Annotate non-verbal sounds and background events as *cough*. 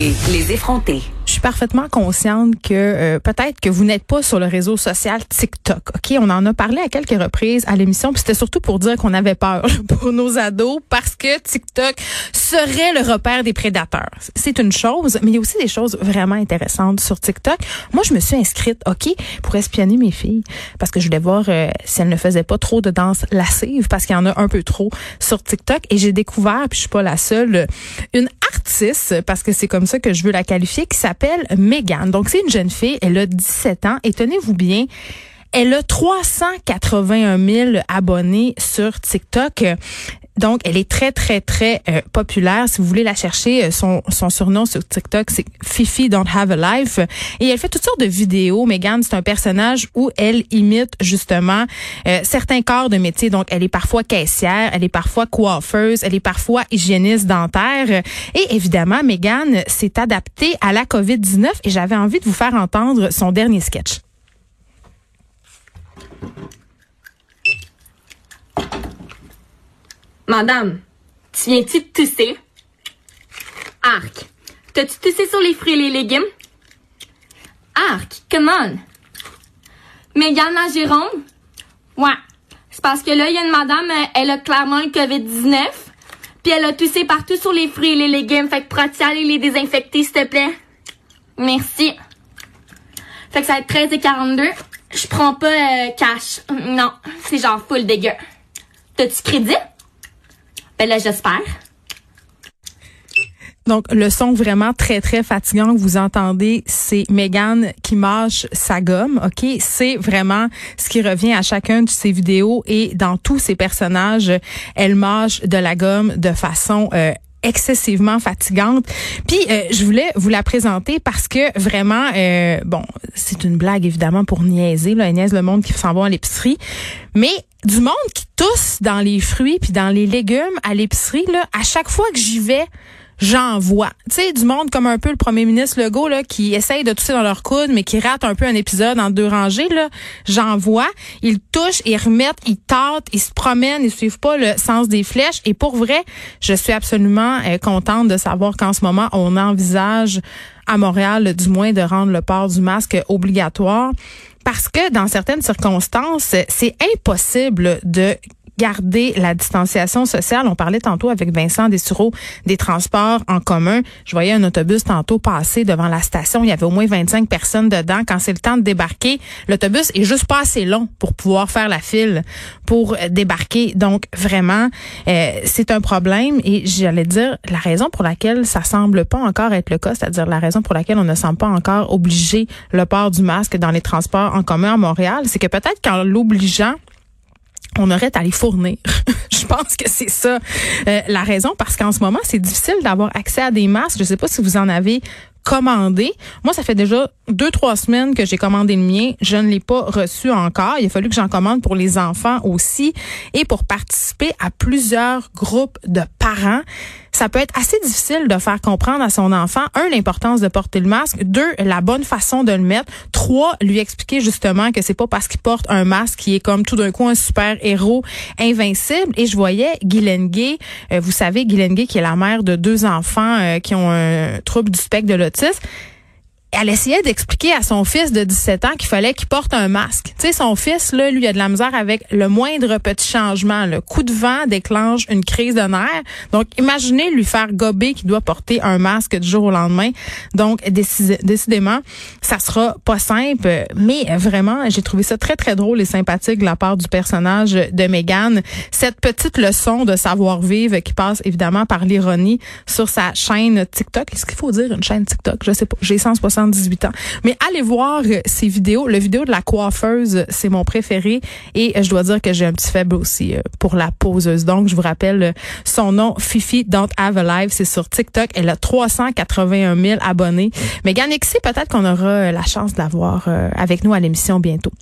Les effrontés. Parfaitement consciente que euh, peut-être que vous n'êtes pas sur le réseau social TikTok. OK, on en a parlé à quelques reprises à l'émission, puis c'était surtout pour dire qu'on avait peur *laughs* pour nos ados parce que TikTok serait le repère des prédateurs. C'est une chose, mais il y a aussi des choses vraiment intéressantes sur TikTok. Moi, je me suis inscrite, OK, pour espionner mes filles parce que je voulais voir euh, si elles ne faisaient pas trop de danse lascive parce qu'il y en a un peu trop sur TikTok et j'ai découvert, puis je suis pas la seule, une artiste parce que c'est comme ça que je veux la qualifier qui s'appelle Megan. Donc c'est une jeune fille, elle a 17 ans et tenez-vous bien, elle a 381 000 abonnés sur TikTok. Donc, elle est très, très, très euh, populaire. Si vous voulez la chercher, euh, son, son surnom sur TikTok, c'est Fifi Don't Have a Life. Et elle fait toutes sortes de vidéos. Megan, c'est un personnage où elle imite justement euh, certains corps de métier. Donc, elle est parfois caissière, elle est parfois coiffeuse, elle est parfois hygiéniste dentaire. Et évidemment, Megan s'est adaptée à la COVID-19 et j'avais envie de vous faire entendre son dernier sketch. Madame, tu viens-tu de tousser? Arc, t'as-tu toussé sur les fruits et les légumes? Arc, come on! Mégane la Jérôme? Ouais, c'est parce que là, il y a une madame, euh, elle a clairement le COVID-19, puis elle a toussé partout sur les fruits et les légumes, fait que pourras-tu aller les désinfecter, s'il te plaît? Merci. Fait que ça va être 13 et 42. Je prends pas euh, cash. Non, c'est genre full dégueu. T'as-tu crédit? Ben là, j'espère. Donc, le son vraiment très, très fatigant que vous entendez, c'est Megan qui mâche sa gomme, OK? C'est vraiment ce qui revient à chacun de ses vidéos et dans tous ses personnages, elle mâche de la gomme de façon euh, excessivement fatigante. Puis euh, je voulais vous la présenter parce que vraiment, euh, bon, c'est une blague évidemment pour niaiser, là, niaise le monde qui s'en va à l'épicerie, mais du monde qui tousse dans les fruits puis dans les légumes à l'épicerie, là, à chaque fois que j'y vais, j'en vois. Tu sais, du monde comme un peu le premier ministre Legault, là, qui essaye de tousser dans leur coude, mais qui rate un peu un épisode en deux rangées, là. J'en vois. Ils touchent, ils remettent, ils tâtent, ils se promènent, ils suivent pas le sens des flèches. Et pour vrai, je suis absolument euh, contente de savoir qu'en ce moment, on envisage à Montréal, du moins, de rendre le port du masque obligatoire. Parce que dans certaines circonstances, c'est impossible de garder la distanciation sociale. On parlait tantôt avec Vincent Dessureau des transports en commun. Je voyais un autobus tantôt passer devant la station. Il y avait au moins 25 personnes dedans. Quand c'est le temps de débarquer, l'autobus est juste pas assez long pour pouvoir faire la file pour débarquer. Donc vraiment, euh, c'est un problème et j'allais dire la raison pour laquelle ça semble pas encore être le cas, c'est-à-dire la raison pour laquelle on ne semble pas encore obliger le port du masque dans les transports en commun à Montréal, c'est que peut-être qu'en l'obligeant, on aurait à les fournir. *laughs* je pense que c'est ça euh, la raison parce qu'en ce moment, c'est difficile d'avoir accès à des masques. Je sais pas si vous en avez commandé. Moi, ça fait déjà deux, trois semaines que j'ai commandé le mien. Je ne l'ai pas reçu encore. Il a fallu que j'en commande pour les enfants aussi et pour participer à plusieurs groupes de parents ça peut être assez difficile de faire comprendre à son enfant, un, l'importance de porter le masque, deux, la bonne façon de le mettre, trois, lui expliquer justement que c'est pas parce qu'il porte un masque qui est comme tout d'un coup un super héros invincible. Et je voyais Guylaine euh, vous savez, Guylaine Gay qui est la mère de deux enfants euh, qui ont un trouble du spectre de l'autisme elle essayait d'expliquer à son fils de 17 ans qu'il fallait qu'il porte un masque. Tu sais, son fils, là, lui, a de la misère avec le moindre petit changement. Le coup de vent déclenche une crise de nerfs. Donc, imaginez lui faire gober qu'il doit porter un masque du jour au lendemain. Donc, décidément, ça sera pas simple. Mais vraiment, j'ai trouvé ça très, très drôle et sympathique de la part du personnage de Megan. Cette petite leçon de savoir-vivre qui passe évidemment par l'ironie sur sa chaîne TikTok. Est-ce qu'il faut dire une chaîne TikTok? Je sais pas. J'ai 160 18 ans. Mais allez voir euh, ces vidéos. Le vidéo de la coiffeuse, c'est mon préféré. Et euh, je dois dire que j'ai un petit faible aussi euh, pour la poseuse. Donc, je vous rappelle son nom, Fifi Don't Have a Life. C'est sur TikTok. Elle a 381 000 abonnés. Mais Ganexi, peut-être qu'on aura la chance de la voir avec nous à l'émission bientôt.